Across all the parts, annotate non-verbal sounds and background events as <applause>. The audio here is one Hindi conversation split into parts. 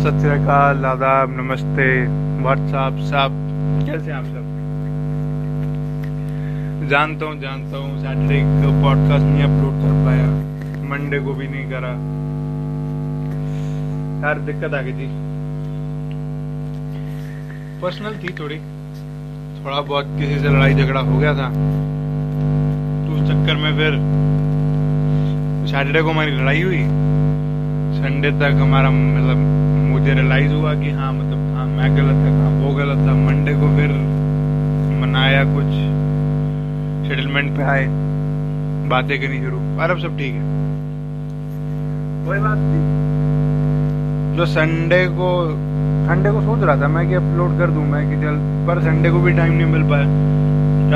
सत आदाब, नमस्ते। व्हाट्सअप सब। कैसे आप सब? जानता हूँ जानता हूँ सैटरडे को पॉडकास्ट नहीं अपलोड कर पाया। मंडे को भी नहीं करा। यार, दिक्कत आ गई थी। पर्सनल थी थोड़ी। थोड़ा बहुत किसी से लड़ाई झगड़ा हो गया था। तो उस चक्कर में फिर सैटरडे को हमारी लड़ाई हुई। संडे तक हमारा मतलब मुझे रियलाइज़ हुआ कि हाँ मतलब हाँ मैं गलत था हाँ वो गलत था। मंडे को फिर मनाया कुछ सेटलमेंट पे आए बातें करनी शुरू। और अब सब ठीक है। कोई बात नहीं। जो संडे को संडे को सोच रहा था मैं कि अपलोड कर दूँ मैं कि चल पर संडे को भी टाइम नहीं मिल पाया।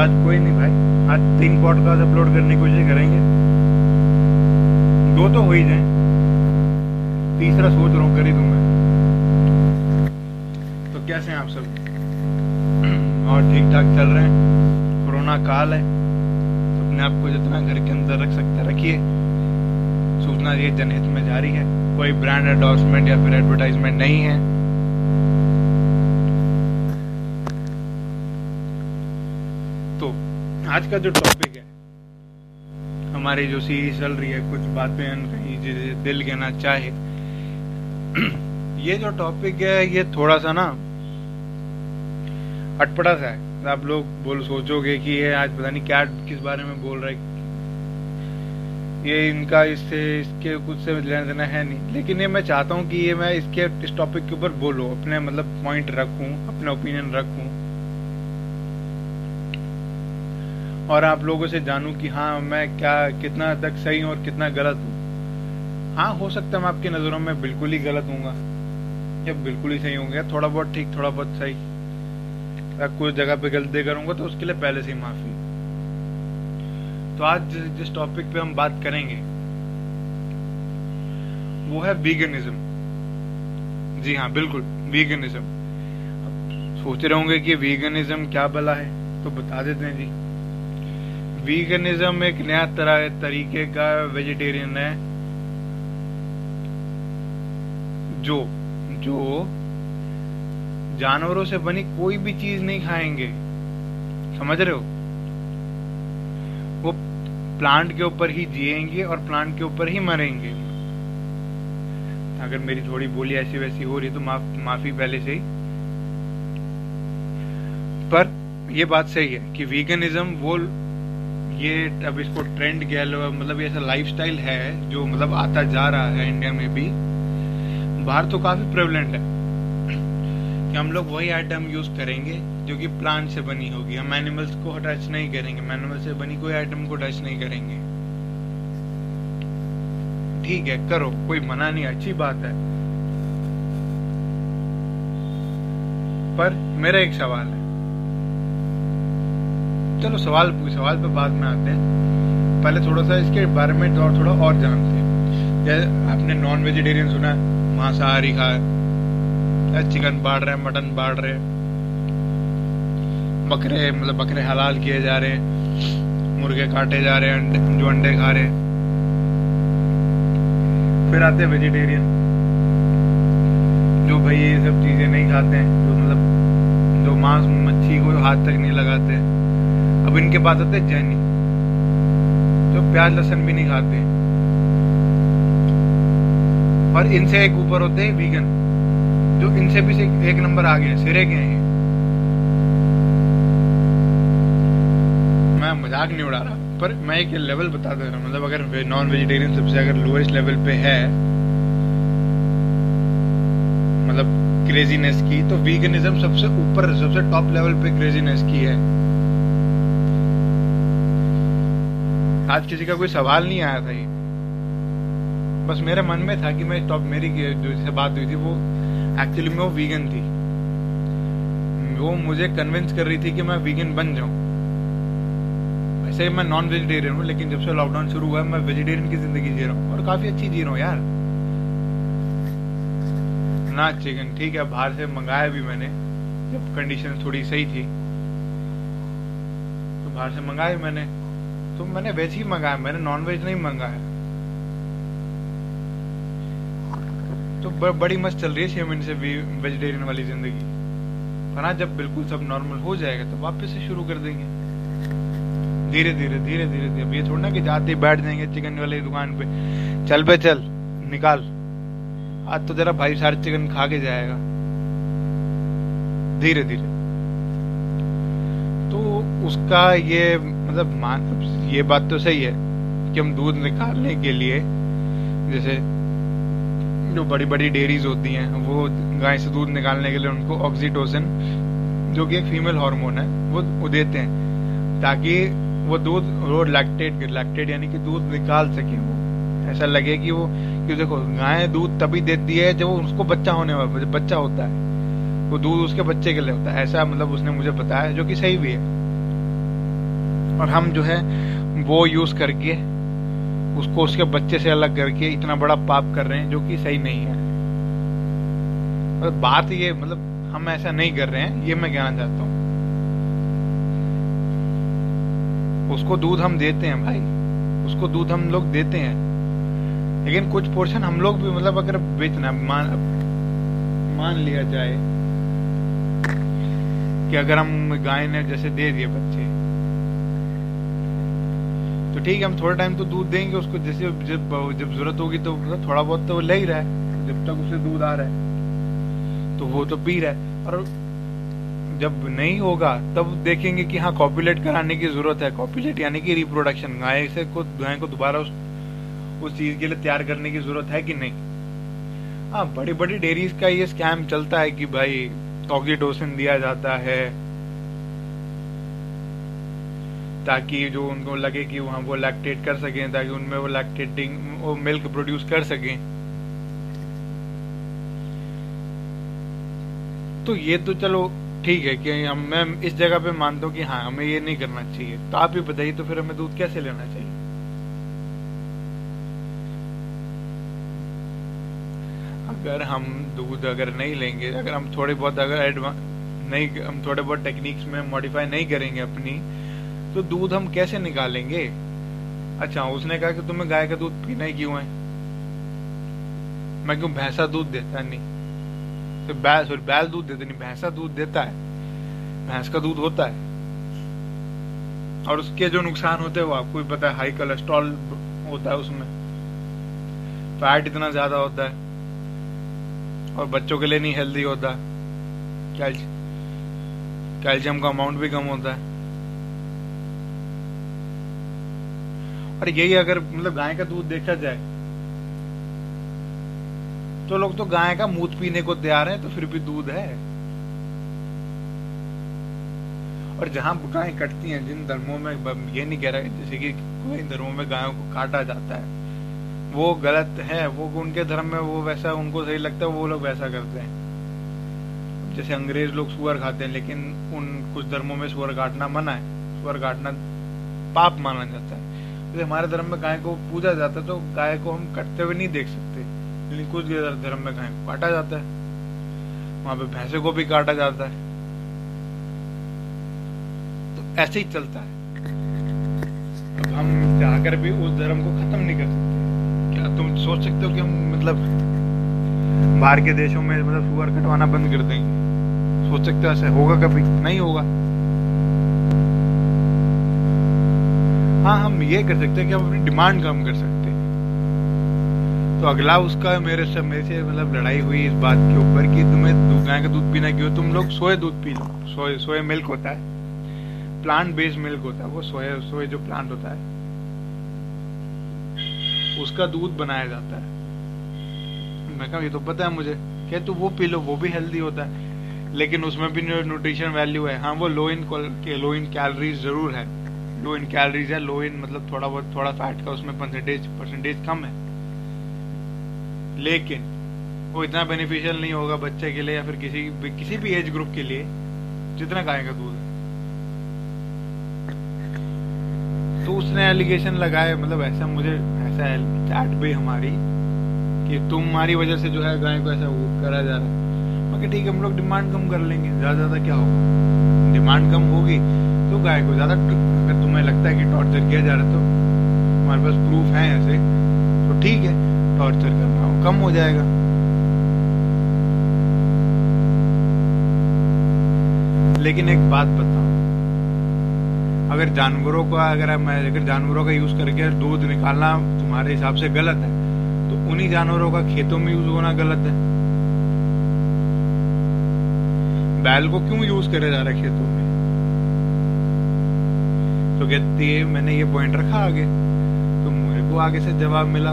आज कोई नहीं भाई। आज तीन पॉडकास्ट अपलोड करने की कोशिश करेंगे। दो तो हो ही जाए। तीसरा सोच रहा हूँ कर ही दूँ मैं। कैसे हैं आप सब? <clears throat> और ठीक ठाक चल रहे हैं? कोरोना काल है तो अपने आप को जितना घर के अंदर रख सकते रखिए। सूचना ये जनहित में जारी है। कोई ब्रांड एंडोर्समेंट या फिर एडवर्टाइजमेंट नहीं है। तो आज का जो टॉपिक है, हमारी जो सीरीज़ चल रही है, कुछ बातें कहीं दिल कहना चाहे। <clears throat> ये जो टॉपिक है, ये थोड़ा सा ना अटपटा सा है। आप लोग बोल, सोचोगे कि ये आज पता नहीं क्या, किस बारे में बोल रहा ये इनका इससे, इसके कुछ से लेना देना है नहीं। लेकिन ये मैं चाहता हूँ कि ये मैं इसके, इस टॉपिक के ऊपर बोलूँ, अपने मतलब पॉइंट रखूँ, अपना ओपिनियन रखूँ। और आप लोगों से जानूं कि हाँ मैं क्या, कितना तक सही हूँ और कितना गलत हूँ। हाँ हो सकता है मैं आपकी नज़रों में बिल्कुल ही गलत हूँ या बिल्कुल ही सही होंगे थोड़ा बहुत ठीक, थोड़ा बहुत सही। कुछ जगह पे गलती करूँगा तो उसके लिए पहले से ही माफ़ी। तो आज जिस, टॉपिक पे हम बात करेंगे वो है वीगनिज्म जी हाँ बिल्कुल वीगनिज्म सोच रहे होंगे कि वीगनिज्म क्या भला है तो बता देते हैं जी। वीगनिज्म एक नया तरह तरीके का वेजिटेरियन है जो जो जानवरों से बनी कोई भी चीज़ नहीं खाएँगे। समझ रहे हो? वो प्लांट के ऊपर ही जिएँगे और प्लांट के ऊपर ही मरेंगे। अगर मेरी थोड़ी बोली ऐसी वैसी हो रही तो माफ़, माफ़ी पहले से ही। पर ये बात सही है कि वीगनिज्म वो ये अब इसको ट्रेंड कह लो मतलब ऐसा लाइफस्टाइल है जो मतलब आता जा रहा है इंडिया में भी। बाहर तो काफ़ी प्रेवलेंट है। कि हम लोग वही आइटम यूज़ करेंगे जो कि प्लांट से बनी होगी। हम एनिमल्स को टच नहीं करेंगे। एनिमल से बनी कोई आइटम को टच नहीं करेंगे। ठीक है, करो। कोई मना नहीं। अच्छी बात है। पर मेरा एक सवाल है। चलो, सवाल सवाल पे बाद में आते हैं। पहले थोड़ा सा इसके बारे में और थोड़ा और जानते हैं। जैसे आपने नॉन वेजिटेरियन सुना मांसाहारी चिकन बाढ़ रहे हैं, मटन बाढ़ रहे हैं। बकरे मतलब बकरे हलाल किए जा रहे हैं, मुर्गे काटे जा रहे हैं जो अंडे खा रहे हैं। फिर आते हैं वेजिटेरियन जो भाई ये सब चीज़ें नहीं खाते हैं, जो मतलब जो मांस, मच्छी को हाथ तक नहीं लगाते। अब इनके पास आते हैं जैनी जो प्याज, लहसन भी नहीं खाते। और इनसे एक ऊपर होते हैं वीगन जो इनसे भी एक नंबर आ गए सिरे के हैं मैं मज़ाक नहीं उड़ा रहा, पर मैं एक लेवल बता दे रहा हूँ। मतलब अगर नॉन वेजिटेरियन सबसे अगर लोएस्ट लेवल पे है मतलब क्रेजीनेस की तो वीगनिज्म सबसे ऊपर, सबसे टॉप लेवल पे क्रेजीनेस की है। आज किसी का कोई सवाल नहीं आया था ये। बस मेरे मन में था कि मैं टॉप मेरी जो से बात हुई थी, वो एक्चुअली में वो वीगन थी। वो मुझे कन्विंस कर रही थी कि मैं वीगन बन जाऊँ। वैसे मैं नॉन वेजिटेरियन हूँ, लेकिन जब से लॉकडाउन शुरू हुआ है, मैं वेजिटेरियन की ज़िंदगी जी रहा हूँ और काफ़ी अच्छी जी रहा हूँ यार। ना चिकन ठीक है, बाहर से मंगाया भी मैंने, जब कंडीशन थोड़ी सही थी। तो बाहर से मंगाया मैंने। तो मैंने वेज ही मंगाया, मैंने नॉन वेज नहीं मंगाया। तो ब, बड़ी मस्त चल रही है छह महीने से वेजिटेरियन वाली ज़िंदगी। हाँ जब बिल्कुल सब नॉर्मल हो जाएगा तो वापस से शुरू कर देंगे। धीरे धीरे धीरे धीरे धीरे। अब ये थोड़ा ना कि जाते ही बैठ जाएँगे चिकन वाली दुकान पे। चल बे चल निकाल। आज तो जरा भाई सारे चिकन खा के जाएगा। धीरे धीरे। तो उसका ये मतलब मान ये बात तो सही है कि हम दूध निकालने के लिए जैसे जो बड़ी बड़ी डेयरीज होती हैं वो गाय से दूध निकालने के लिए उनको ऑक्सीटोसिन जो कि एक फीमेल हार्मोन है वो, वो देते हैं ताकि वो दूध वो लैक्टेट लैक्टेट यानी कि दूध निकाल सके वो। ऐसा लगे कि वो कि देखो गाय दूध तभी देती है जब उसको बच्चा होने वाला बच्चा होता है वो दूध उसके बच्चे के लिए होता है ऐसा मतलब उसने मुझे बताया जो कि सही भी है। और हम जो है वो यूज़ करके उसको उसके बच्चे से अलग करके इतना बड़ा पाप कर रहे हैं जो कि सही नहीं है। मतलब बात ये मतलब हम ऐसा नहीं कर रहे हैं, ये मैं कहना चाहता हूँ। उसको दूध हम देते हैं भाई, उसको दूध हम लोग देते हैं। लेकिन कुछ पोर्शन हम लोग भी मतलब अगर बेचना, मान मान लिया जाए कि अगर हम गाय ने जैसे दे दिए बच्चे ठीक है, हम थोड़ा टाइम तो दूध देंगे उसको, जैसे जब जब ज़रूरत होगी तो थोड़ा बहुत तो वो ले ही रहा है, जब तक उसे दूध आ रहा है तो वो तो पी रहा है। और जब नहीं होगा, तब देखेंगे कि हाँ कॉपीलेट कराने की ज़रूरत है। कॉपीलेट यानी कि रिप्रोडक्शन गाय से को, गाय को दोबारा उस उस चीज़ के लिए तैयार करने की ज़रूरत है कि नहीं। हाँ बड़ी बड़ी डेयरीज का ये स्कैम चलता है कि भाई ऑक्सीटोसिन दिया जाता है ताकि जो उनको लगे कि वहाँ वो लैक्टेट कर सकें, ताकि उनमें वो लैक्टेटिंग वो मिल्क प्रोड्यूस कर सकें। तो ये तो चलो ठीक है कि हम, मैं इस जगह पे मानता हूँ कि हाँ हमें ये नहीं करना चाहिए। तो आप ही बताइए तो फिर हमें दूध कैसे लेना चाहिए? अगर हम दूध अगर नहीं लेंगे, अगर हम थोड़े बहुत, अगर एडवांस नहीं, हम थोड़े बहुत टेक्निक्स में मॉडिफाई नहीं करेंगे अपनी तो दूध हम कैसे निकालेंगे? अच्छा उसने कहा कि तुम्हें गाय का दूध पीना ही क्यों है? मैं क्यों भैंसा दूध देता नहीं? तो बैल सॉरी बैल दूध देते नहीं, भैंसा दूध देता है। भैंस का दूध होता है। और उसके जो नुकसान होते हैं वो आपको भी पता है हाई कोलेस्ट्रॉल होता है उसमें। फैट इतना ज़्यादा होता है। और बच्चों के लिए नहीं हेल्दी होता। कैल्शियम का अमाउंट भी कम होता है। और यही अगर मतलब गाय का दूध देखा जाए तो लोग तो गाय का मूत पीने को तैयार है तो फिर भी दूध है। और जहाँ गाय कटती हैं, जिन धर्मों में ये नहीं कह रहा जैसे कि कोई धर्मों में गायों को काटा जाता है, वो गलत है, वो उनके धर्म में वो वैसा, उनको सही लगता है, वो लोग वैसा करते हैं। जैसे अंग्रेज़ लोग सुअर खाते हैं, लेकिन उन कुछ धर्मों में सुअर काटना मना है, सुअर काटना पाप माना जाता है। हमारे धर्म में गाय को पूजा जाता है तो गाय को हम कटते हुए नहीं देख सकते। लेकिन कुछ धर्म में गाय को काटा जाता है। वहाँ पे भैंसे को भी काटा जाता है। तो ऐसे ही चलता है। अब हम चाहकर भी उस धर्म को खत्म नहीं कर सकते। क्या तुम सोच सकते हो कि हम मतलब बाहर के देशों में मतलब सुअर कटवाना बंद कर देंगे? सोच सकते हो ऐसा होगा कभी? नहीं होगा। हाँ हम ये कर सकते हैं कि हम अपनी डिमांड कम कर सकते हैं। तो अगला उसका मेरे से मेरे से मतलब लड़ाई हुई इस बात के ऊपर कि तुम्हें गाय का दूध पीना क्यों? तुम लोग सोए दूध पी लो। सोए सोए मिल्क होता है। प्लांट बेस्ड मिल्क होता है। वो सोए सोए जो प्लांट होता है, उसका दूध बनाया जाता है। मैं कहा, ये तो पता है मुझे। क्या तो वो पी लो, वो भी हेल्दी होता है। लेकिन उसमें भी न्यूट्रिशन वैल्यू है। हाँ वो लो इन लो इन कैलोरीज ज़रूर है। लो इन कैलोरीज है, लो इन मतलब थोड़ा बहुत, थोड़ा फैट का उसमें परसेंटेज परसेंटेज कम है। लेकिन वो इतना बेनिफिशियल नहीं होगा बच्चे के लिए या फिर किसी किसी भी एज ग्रुप के लिए जितना गाय का दूध। तो उसने एलिगेशन लगाए मतलब ऐसा मुझे, ऐसा चैट भी हमारी कि तुम्हारी वजह से जो है गाय को ऐसा करा जा रहा है। कि ठीक है, हम लोग डिमांड कम कर लेंगे। ज़्यादा ज़्यादा क्या होगा? डिमांड कम होगी तो गाय को ज़्यादा अगर तुम्हें लगता है कि टॉर्चर किया जा रहा है तो हमारे पास प्रूफ है ऐसे। तो ठीक है टॉर्चर करना हो, कम हो जाएगा। लेकिन एक बात बताओ अगर जानवरों का अगर मैं अगर जानवरों का यूज़ करके दूध निकालना तुम्हारे हिसाब से गलत है तो उन्हीं जानवरों का खेतों में यूज़ होना गलत है। बैल को क्यों यूज़ करे जा रहा है खेतों में? तो कहती है, मैंने ये पॉइंट रखा आगे। तो मेरे को आगे से जवाब मिला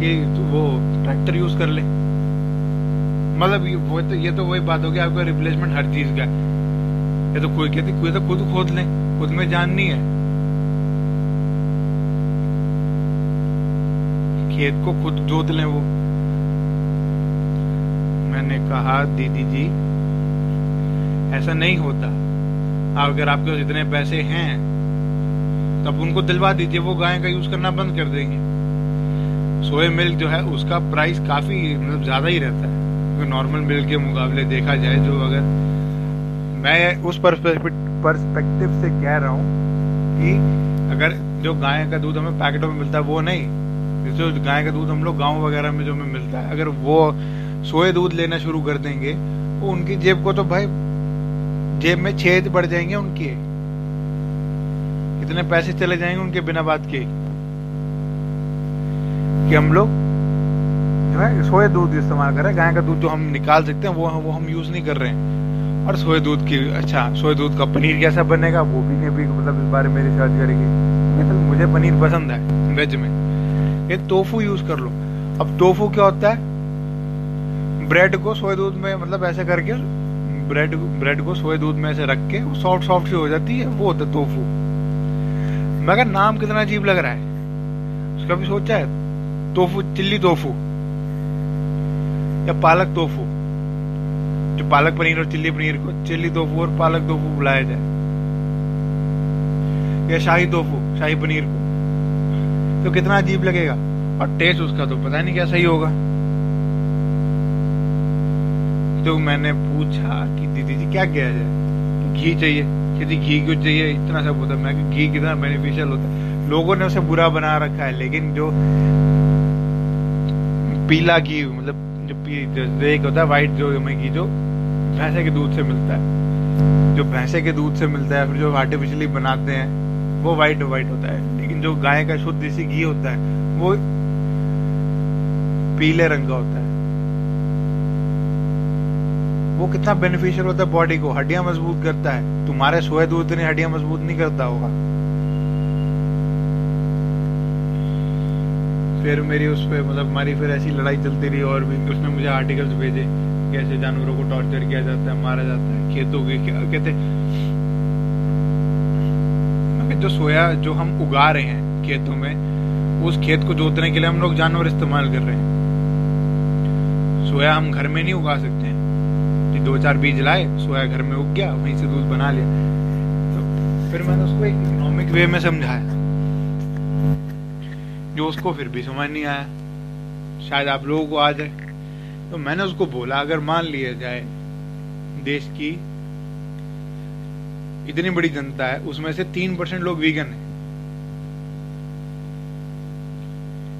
कि तो वो ट्रैक्टर यूज़ कर ले। मतलब वो तो ये तो वही बात होगी आपका रिप्लेसमेंट हर चीज़ का ये तो कोई कहती, कोई तो खुद खोद ले, खुद में जान नहीं है। खेत को खुद जोत लें वो। मैंने कहा, दीदी जी, ऐसा नहीं होता। आप अगर आपके पास इतने पैसे हैं तब उनको दिलवा दीजिए, वो गाय का यूज़ करना बंद कर देंगे। सोए मिल्क जो है, उसका प्राइस काफ़ी मतलब ज़्यादा ही रहता है। नॉर्मल मिल्क के मुकाबले देखा जाए जो अगर, मैं उस परस्पेक्टिव से कह रहा हूँ कि अगर जो गाय का दूध हमें पैकेटों में मिलता है, वो नहीं। जैसे गाय का दूध हम लोग गाँव वगैरह में जो हमें मिलता है, अगर वो सोए दूध लेना शुरू कर देंगे तो उनकी जेब को तो भाई, जेब में छेद बढ़ जाएँगे उनके। कितने पैसे चले जाएँगे उनके बिना बात के? कि हम लोग सोए दूध इस्तेमाल कर रहे हैं, गाय का दूध जो हम निकाल सकते हैं, वो वो हम यूज़ नहीं कर रहे हैं। और सोए दूध की अच्छा सोए दूध का पनीर कैसा बनेगा, वो भी ने भी मतलब इस बारे में रिसर्च करेगी। तो मुझे पनीर पसंद है वेज में। ये टोफू यूज़ कर लो। अब टोफू क्या होता है? ब्रेड को सोए दूध में मतलब ऐसे करके, ब्रेड ब्रेड को सोए दूध में ऐसे रख के, वो सॉफ्ट सॉफ्ट सी हो जाती है, वो होता है टोफू मगर नाम कितना अजीब लग रहा है। उसका भी सोचा है टोफू चिल्ली टोफू या पालक तोफू जो पालक पनीर और चिल्ली पनीर को चिल्ली तोफू और पालक तोफू बुलाया जाए। या शाही तोफू शाही पनीर को। तो कितना अजीब लगेगा। और टेस्ट उसका तो पता नहीं क्या सही होगा। तो मैंने पूछा कि दीदी जी, क्या किया जाए? घी चाहिए। कहती, घी क्यों चाहिए? इतना सब होता मैं घी कितना बेनिफिशियल होता है। लोगों ने उसे बुरा बना रखा है, लेकिन जो पीला घी मतलब जो एक होता है व्हाइट जो घी, जो भैंसे के दूध से मिलता है। जो भैंसे के दूध से मिलता है, फिर जो आर्टिफिशियली बनाते हैं, वो व्हाइट व्हाइट होता है। लेकिन जो गाय का शुद्ध देसी घी होता है, वो पीले रंग का होता है। वो कितना बेनिफिशियल होता है बॉडी को? हड्डियाँ मज़बूत करता है। तुम्हारे सोए दूध इतनी हड्डियाँ मज़बूत नहीं करता होगा। फिर मेरी उस पर मतलब हमारी फिर ऐसी लड़ाई चलती रही और भी। उसने मुझे आर्टिकल्स भेजे, कैसे जानवरों को टॉर्चर किया जाता है, मारा जाता है, खेतों के क्या कहते जो सोया, जो हम उगा रहे हैं खेतों में, उस खेत को जोतने के लिए हम लोग जानवर इस्तेमाल कर रहे हैं। सोया हम घर में नहीं उगा सकते। दो चार बीज लाए, सोया घर में उग गया, वहीं से दूध बना लिया। तो फिर मैंने उसको एक इकोनॉमिक वे में समझाया। जो उसको फिर भी समझ नहीं आया। शायद आप लोगों को आ जाए तो मैंने उसको बोला, अगर मान लिया जाए, देश की इतनी बड़ी जनता है, उसमें से तीन परसेंट लोग वीगन है।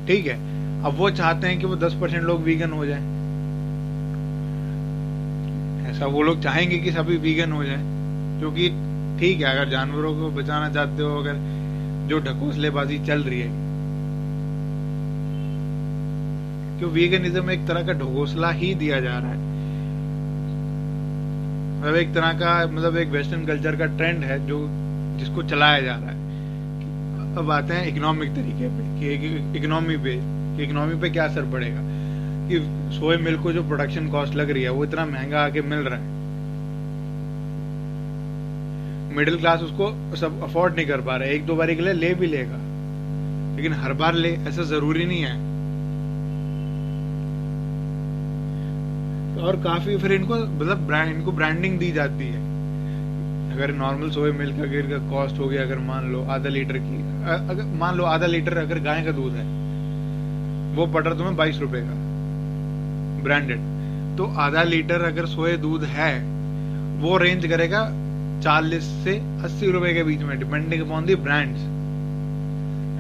ठीक है? अब वो चाहते हैं कि वो दस परसेंट लोग वीगन हो जाए। ऐसा वो लोग चाहेंगे कि सभी वीगन हो जाए क्योंकि ठीक है, अगर जानवरों को बचाना चाहते हो, अगर जो ढकोसलेबाजी चल रही है। क्यों वीगनिज्म एक तरह का ढकोसला ही दिया जा रहा है। मतलब एक तरह का मतलब एक वेस्टर्न कल्चर का ट्रेंड है, जो जिसको चलाया जा रहा है। अब आते हैं इकोनॉमिक तरीके पे, कि इकोनॉमी पे, कि इकोनॉमी पे क्या असर पड़ेगा? कि सोए मिल्क को जो प्रोडक्शन कॉस्ट लग रही है, वो इतना महँगा आके मिल रहा है। मिडिल क्लास उसको सब अफोर्ड नहीं कर पा रहा। है एक दो बारी के लिए ले भी लेगा। लेकिन हर बार ले, ऐसा ज़रूरी नहीं है। और काफ़ी फिर इनको मतलब ब्रांड इनको ब्रांडिंग दी जाती है। अगर नॉर्मल सोए मिल्क अगर का कॉस्ट हो गया, अगर मान लो आधा लीटर की अगर मान लो आधा लीटर अगर गाय का दूध है, वो बटर तुम्हें बाईस रुपए का। ब्रांडेड तो आधा लीटर अगर सोए दूध है, वो रेंज करेगा चालीस से अस्सी रुपए के बीच में डिपेंडिंग अपॉन दी ब्रांड्स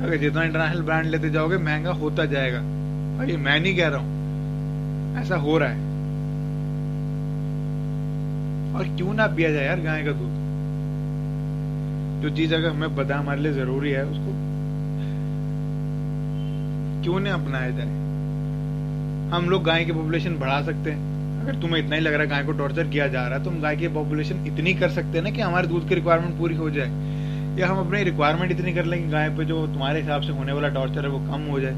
अगर जितना इंटरनेशनल ब्रांड लेते जाओगे, महँगा होता जाएगा। भाई, मैं नहीं कह रहा हूँ। ऐसा हो रहा है। और क्यों ना पिया जाए यार गाय का दूध? जो चीज़ अगर हमें पता हमारे लिए ज़रूरी है, उसको क्यों नहीं अपनाया जाए? हम लोग गाय की पॉपुलेशन बढ़ा सकते हैं। अगर तुम्हें इतना ही लग रहा है गाय को टॉर्चर किया जा रहा है तो हम गाय की पॉपुलेशन इतनी कर सकते हैं ना कि हमारे दूध की रिक्वायरमेंट पूरी हो जाए। या हम अपनी रिक्वायरमेंट इतनी कर लेंगे गाय पे जो तुम्हारे हिसाब से होने वाला टॉर्चर है, वो कम हो जाए।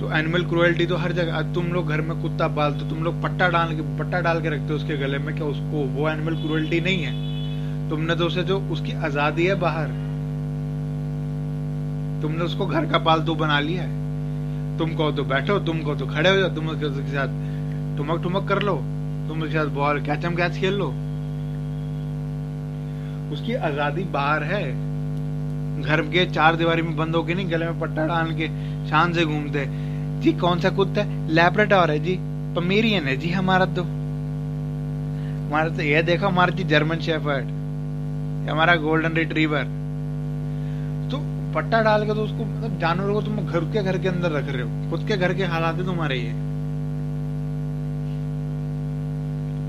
तो एनिमल क्रुएल्टी तो हर जगह तुम लोग घर में कुत्ता पालते तुम लोग पट्टा डाल के, पट्टा डाल के रखते हो उसके गले में, क्या उसको वो एनिमल क्रुएल्टी नहीं है? तुमने तो उसे जो, उसकी आज़ादी है बाहर। तुमने उसको घर का पालतू बना लिया है। तुम कहो तो बैठो तुम कहो तो खड़े हो जाओ, तुम उसके साथ टुमक टुमक कर लो, तुम उसके साथ बॉल कैचम कैच खेल लो। उसकी आज़ादी बाहर है। घर के चार दीवारी में बंद होके नहीं, गले में पट्टा डाल के शान से घूमते जी, कौन सा कुत्ता है? लैपरेटोर है जी। पमेरियन है जी, हमारा तो। हमारा तो यह देखो, हमारा जी जर्मन शेफर्ड हमारा गोल्डन रिट्रीवर पट्टा डाल के तो उसको मतलब जानवरों को तुम घर के घर के अंदर रख रहे हो। खुद के घर के हालात है तुम्हारे ये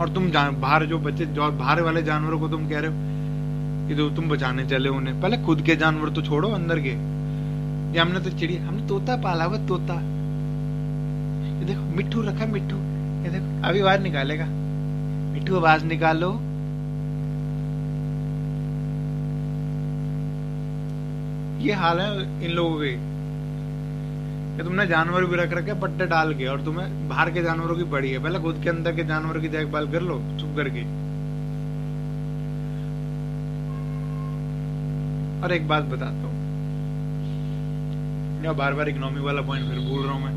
और तुम बाहर जो बच्चे, जो बाहर वाले जानवरों को तुम कह रहे हो कि तो तुम बचाने चले उन्हें। पहले खुद के जानवर तो छोड़ो अंदर के। ये हमने तो चिड़िया, हमने तोता पाला हुआ तोता। ये देखो, मिट्टू रखा मिट्टू। ये देखो, अभी आवाज़ निकालेगा। मिट्टू, आवाज़ निकालो। ये हाल है इन लोगों के। कि तुमने जानवर भी रख रखे, पट्टे डाल के, और तुम्हें बाहर के जानवरों की बड़ी है। पहले खुद के अंदर के जानवरों की देखभाल कर लो, चुप करके। और एक बात बताता हूँ। या बार बार इकोनॉमी वाला पॉइंट फिर भूल रहा हूँ मैं।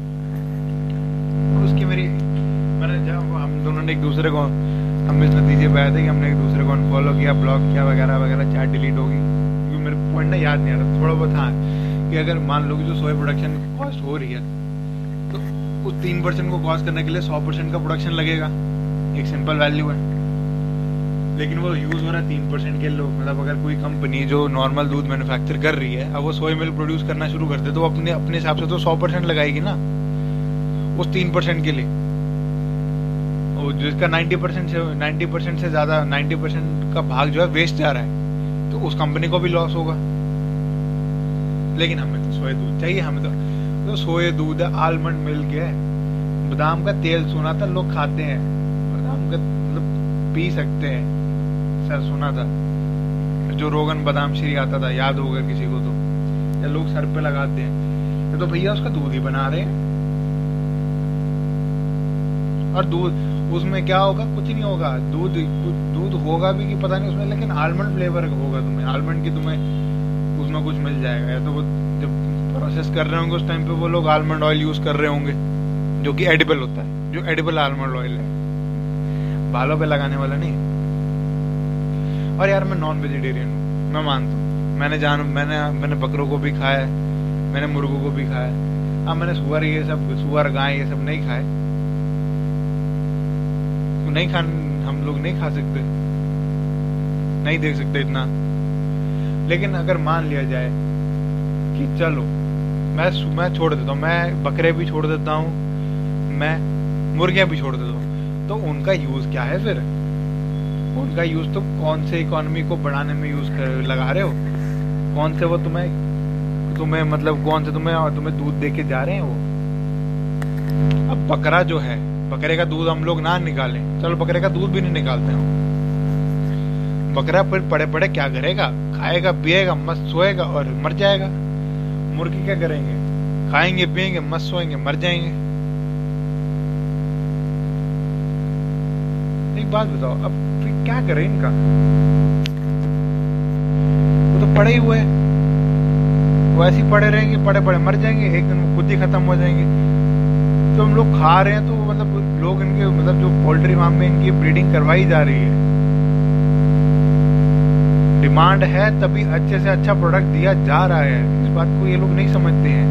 उसकी मेरी, मैंने जब हम दोनों ने एक दूसरे को, हम इस नतीजे पे आए थे कि हमने एक दूसरे को अनफॉलो किया ब्लॉक किया, वगैरह वगैरह चैट डिलीट होगी पॉइंट ना याद नहीं आ रहा, थोड़ा बहुत हाँ कि अगर मान लो कि जो सोए प्रोडक्शन कॉस्ट हो रही है तो उस तीन परसेंट को कॉस्ट करने के लिए सौ परसेंट का प्रोडक्शन लगेगा। एक सिंपल वैल्यू है। लेकिन वो यूज़ हो रहा है तीन परसेंट के लोग। मतलब अगर कोई कंपनी जो नॉर्मल दूध मैन्युफैक्चर कर रही है, अब वो सोया मिल्क प्रोड्यूस करना शुरू कर दे तो अपने अपने हिसाब से तो सौ परसेंट लगाएगी ना, उस तीन परसेंट के लिए। और जिसका नाइन्टी परसेंट से नाइन्टी परसेंट से ज़्यादा नाइन्टी परसेंट का भाग जो है वेस्ट जा रहा है। उस कंपनी को भी लॉस होगा। लेकिन हमें तो सोए दूध चाहिए हमें तो, तो सोए दूध आलमंड मिल्क है। बादाम का तेल सुना था लोग खाते हैं। बादाम का मतलब पी सकते हैं। सर सुना था। जो रोगन बादाम श्री आता था याद होगा किसी को तो। या लोग सर पे लगाते हैं। तो भैया उसका दूध ही बना रहे हैं। और दूध उसमें क्या होगा? कुछ नहीं होगा। दूध दूध होगा भी कि पता नहीं उसमें, लेकिन आलमंड फ्लेवर होगा तुम्हें। आलमंड की तुम्हें उसमें कुछ मिल जाएगा। या तो वो जब प्रोसेस कर रहे होंगे उस टाइम पे, वो लोग आलमंड ऑयल यूज़ कर रहे होंगे, जो कि एडिबल होता है, जो एडिबल आलमंड ऑयल है। बालों पे लगाने वाला नहीं और यार, मैं नॉन वेजिटेरियन हूँ। मैं मानता हूँ। मैंने जान, मैंने मैंने बकरों को भी खाया है, मैंने मुर्गों को भी खाया है। अब मैंने सुअर ये सब, सुअर, गाय ये सब नहीं खाए। नहीं खान, हम लोग नहीं खा सकते। नहीं देख सकते इतना। लेकिन अगर मान लिया जाए कि चलो, मैं मैं छोड़ देता हूँ, मैं बकरे भी छोड़ देता हूँ, मैं मुर्गियाँ भी छोड़ देता हूँ तो उनका यूज़ क्या है फिर? उनका यूज़ तो कौन से इकोनॉमी को बढ़ाने में यूज़ कर, लगा रहे हो? कौन से वो तुम्हें तुम्हें मतलब कौन से तुम्हें तुम्हें दूध दे के जा रहे हैं वो? अब बकरा जो है बकरे का दूध हम लोग ना निकालें। चलो बकरे का दूध भी नहीं निकालते हम। बकरा फिर पड़े पड़े क्या करेगा? खाएगा, पिएगा, मस्त सोएगा और मर जाएगा। मुर्गी क्या करेंगे? खाएँगे, पिएँगे, मस्त सोएँगे, मर जाएँगे। एक बात बताओ, अब क्या करें इनका? वो तो पड़े ही हुए वो ऐसे पड़े रहेंगे, पड़े पड़े मर जाएँगे, एक दिन वो खुद ही खत्म हो जाएँगे। तो हम लोग खा रहे हैं तो मतलब लोग इनके मतलब जो पोल्ट्री फार्म में इनकी ब्रीडिंग करवाई जा रही है। डिमांड है तभी अच्छे से अच्छा प्रोडक्ट दिया जा रहा है। इस बात को ये लोग नहीं समझते हैं।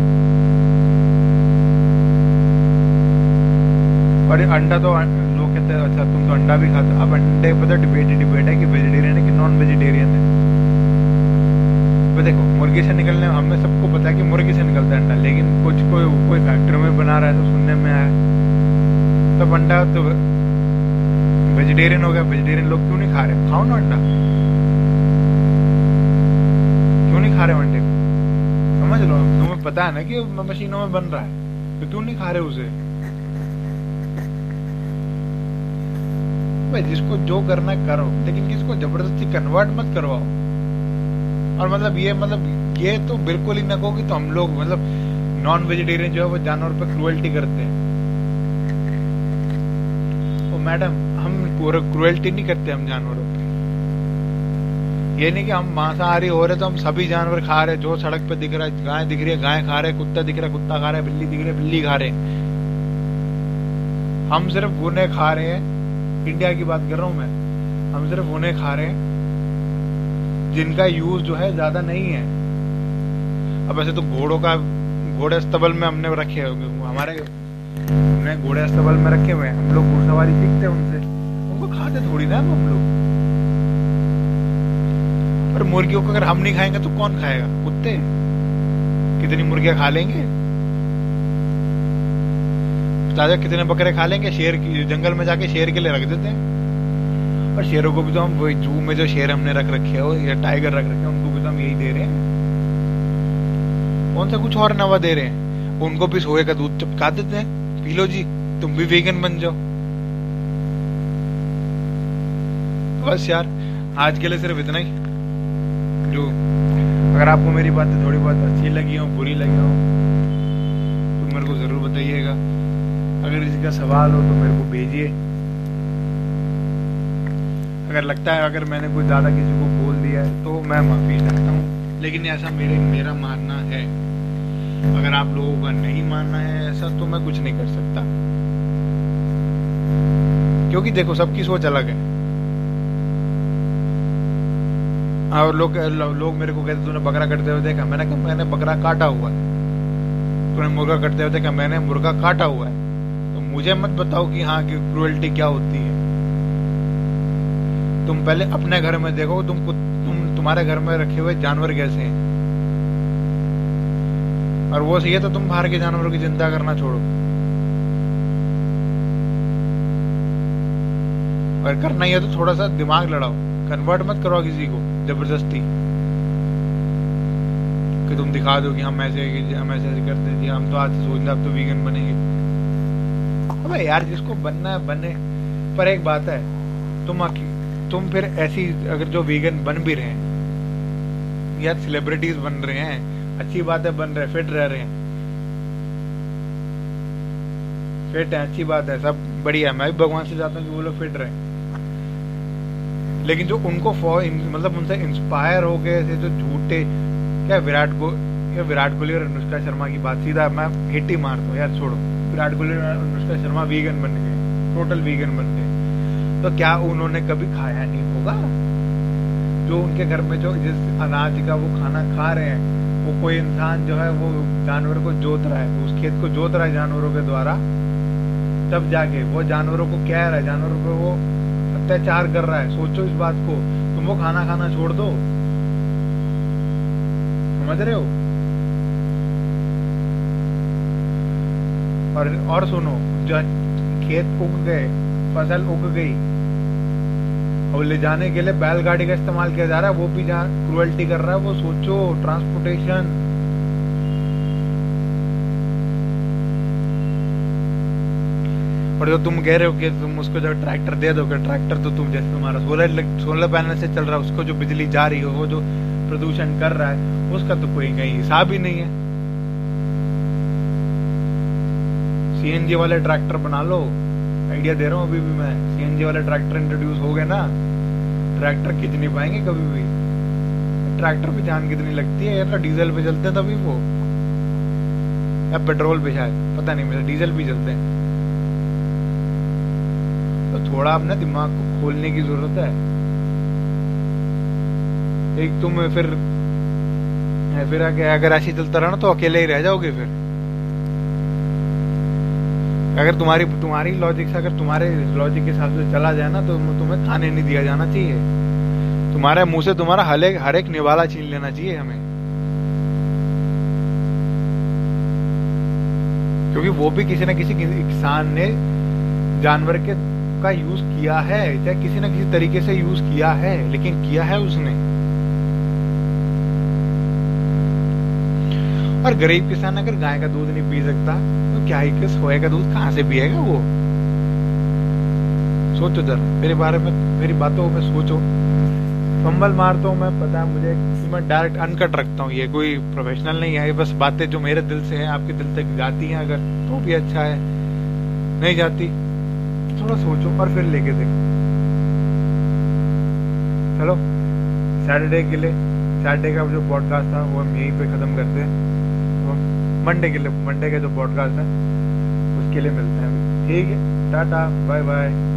और अंडा तो लोग कहते हैं अच्छा तुम तो अंडा भी खाते अब अंडे पता डिबेट डिबेट है कि वेजिटेरियन है कि नॉन वेजिटेरियन है। तो देखो, मुर्गी से निकलने हमें सबको पता है कि मुर्गी से निकलता है अंडा, लेकिन कुछ कोई कोई फैक्ट्री में बना रहा है तो सुनने में आया। तब अंडा तो वेजिटेरियन हो गया वेजिटेरियन लोग क्यों नहीं खा रहे? खाओ ना अंडा। क्यों नहीं खा रहे अंडे? समझ लो तुम्हें पता है ना कि मशीनों में बन रहा है तो क्यों नहीं खा रहे उसे? भाई, जिसको जो करना करो, लेकिन किसको ज़बरदस्ती कन्वर्ट मत करवाओ। और मतलब ये मतलब ये तो बिल्कुल ही ना कहो कि तो हम लोग मतलब नॉन वेजिटेरियन जो है वो जानवर पे क्रुएल्टी करते हैं। ओ मैडम हम क्रुएल्टी नहीं करते हम जानवरों पे। ये नहीं कि हम मांसाहारी हो रहे तो हम सभी जानवर खा रहे जो सड़क पे दिख रहा है, गाय दिख रही है, गाय खा रहे कुत्ता दिख रहा है, कुत्ता खा रहा है, बिल्ली दिख रही है, बिल्ली खा रहे हम सिर्फ़ गुने खा रहे हैं। इंडिया की बात कर रहा हूँ मैं। हम सिर्फ़ उन्हें खा रहे हैं। जिनका यूज़ जो है ज़्यादा नहीं है। अब ऐसे तो घोड़ों का, घोड़े अस्तबल में हमने रखे, हमारे, हमने घोड़े अस्तबल में रखे हुए हैं। हम लोग घुड़सवारी सीखते हैं उनसे। उनको खाते थोड़ी ना हम लोग। पर मुर्गियों को अगर हम नहीं खाएँगे तो कौन खाएगा? कुत्ते। कितनी मुर्गियाँ खा लेंगे? ताज़ा कितने बकरे खा लेंगे? शेर की, जंगल में जाके शेर के लिए रख देते हैं। और शेरों को भी तो हम वही जू में जो शेर हमने रख रखे हो या टाइगर रख रखे हैं, उनको भी तो हम यही दे रहे हैं। कौन सा कुछ और नवा दे रहे हैं? उनको भी सोए का दूध चपका देते हैं। पी लो जी, तुम भी वीगन बन जाओ। बस यार, आज के लिए सिर्फ़ इतना ही। जो, अगर आपको मेरी बातें थोड़ी बहुत अच्छी लगी हो, बुरी लगी हो तो मेरे को ज़रूर बताइएगा। अगर किसी का सवाल हो तो मेरे को भेजिए। अगर लगता है अगर मैंने कुछ ज़्यादा किसी को बोल दिया है तो मैं माफ़ी चाहता हूँ। लेकिन ऐसा मेरे, मेरा मानना है। अगर आप लोगों का नहीं मानना है ऐसा तो मैं कुछ नहीं कर सकता। क्योंकि देखो, सबकी सोच अलग है। और लोग लोग मेरे को कहते, तूने बकरा कटते हुए देखा? मैंने कहा, मैंने बकरा काटा हुआ है। तूने मुर्गा कटते हुए देखा? मैंने मुर्गा काटा हुआ है। तो मुझे मत बताओ कि हाँ कि क्रुएल्टी क्या होती है। तुम पहले अपने घर में देखो, तुम तुम तुम्हारे घर में रखे हुए जानवर कैसे हैं? और वो सही है तो तुम बाहर के जानवरों की चिंता करना छोड़ो। और करना ही है तो थोड़ा सा दिमाग लड़ाओ। कन्वर्ट मत करो किसी को, ज़बरदस्ती। कि तुम दिखा दो कि हम ऐसे हम ऐसे ऐसे करते थे हम तो आज सोच अब तो वीगन बनेंगे। अबे यार, जिसको बनना है, बने। पर एक बात है, तुम तुम फिर ऐसी, अगर जो वीगन बन भी रहे हैं, या सेलिब्रिटीज बन रहे हैं, अच्छी बात है बन रहे फिट रह रहे हैं फिट है, अच्छी बात है, सब बढ़िया मैं भी भगवान से चाहता हूँ कि वो लोग फिट रहे। लेकिन जो उनको मतलब उनसे इंस्पायर हो गए थे जो झूठे, क्या विराट कोहली क्या विराट कोहली और अनुष्का शर्मा की बात, सीधा मैं हिट ही मारता हूँ, यार छोड़ो। विराट कोहली और अनुष्का शर्मा वीगन बन गए टोटल वीगन बन गए। तो क्या उन्होंने कभी खाया नहीं होगा? जो उनके घर में जो जिस अनाज का वो खाना खा रहे हैं, वो कोई इंसान जो है, वो जानवर को जोत रहा है उस खेत को जोत रहा है जानवरों के द्वारा, तब जाके वो जानवरों को कह रहा है, जानवरों को वो अत्याचार कर रहा है। सोचो इस बात को, तुम वो खाना खाना छोड़ दो। समझ रहे हो? और और सुनो, जो खेत उग गए, फ़सल उग गई और ले जाने के लिए बैलगाड़ी का इस्तेमाल किया जा रहा है, वो भी जहाँ क्रुअल्टी कर रहा है, वो सोचो ट्रांसपोर्टेशन और जो तुम कह रहे हो कि तुम उसको जो ट्रैक्टर दे दोगे ट्रैक्टर तो तुम जैसे तुम्हारा सोलर सोलर पैनल से चल रहा है, उसको जो बिजली जा रही हो, वो जो प्रदूषण कर रहा है, उसका तो कोई कहीं हिसाब ही नहीं है। सीएनजी वाले ट्रैक्टर बना लो। आइडिया दे रहा हूँ अभी भी मैं। सीएनजी वाले ट्रैक्टर इंट्रोड्यूस हो गए ना ट्रैक्टर खींच नहीं पाएँगे कभी भी। ट्रैक्टर पे जान कितनी लगती है यार डीजल पे चलते हैं तभी वो। या पेट्रोल पे शायद, पता नहीं मेरे डीजल भी चलते हैं। तो थोड़ा अपने दिमाग को खोलने की ज़रूरत है। एक तुम फिर फिर अगर ऐसे चलता रहा ना तो अकेले ही रह जाओगे फिर। अगर तुम्हारी तुम्हारी लॉजिक से, अगर तुम्हारे लॉजिक के हिसाब से चला जाए ना तो तुम्हें खाने नहीं दिया जाना चाहिए। तुम्हारे मुँह से तुम्हारा हर एक हर एक निवाला छीन लेना चाहिए हमें। क्योंकि वो भी किसी न किसी किसान ने जानवर के, का यूज़ किया है या किसी ना किसी तरीके से यूज़ किया है, लेकिन किया है उसने। और गरीब किसान अगर गाय का दूध नहीं पी सकता क्या सोए का दूध? कहाँ से पिएगा वो? सोचो जरा, मेरे बारे में, मेरी बातों में सोचो। फंबल मारता हूँ मैं, पता है मुझे मैं डायरेक्ट अनकट रखता हूँ। ये कोई प्रोफेशनल नहीं है, ये बस बातें जो मेरे दिल से है, आपके दिल तक जाती हैं अगर तो भी अच्छा है। नहीं जाती, थोड़ा सोचो, और फिर लेके देखो। चलो सैटरडे के लिए सैटरडे का जो पॉडकास्ट था, वो हम यहीं पे खत्म करते हैं। मंडे के लिए मंडे का जो पॉडकास्ट है, उसके लिए मिलते हैं। ठीक है, टाटा बाय बाय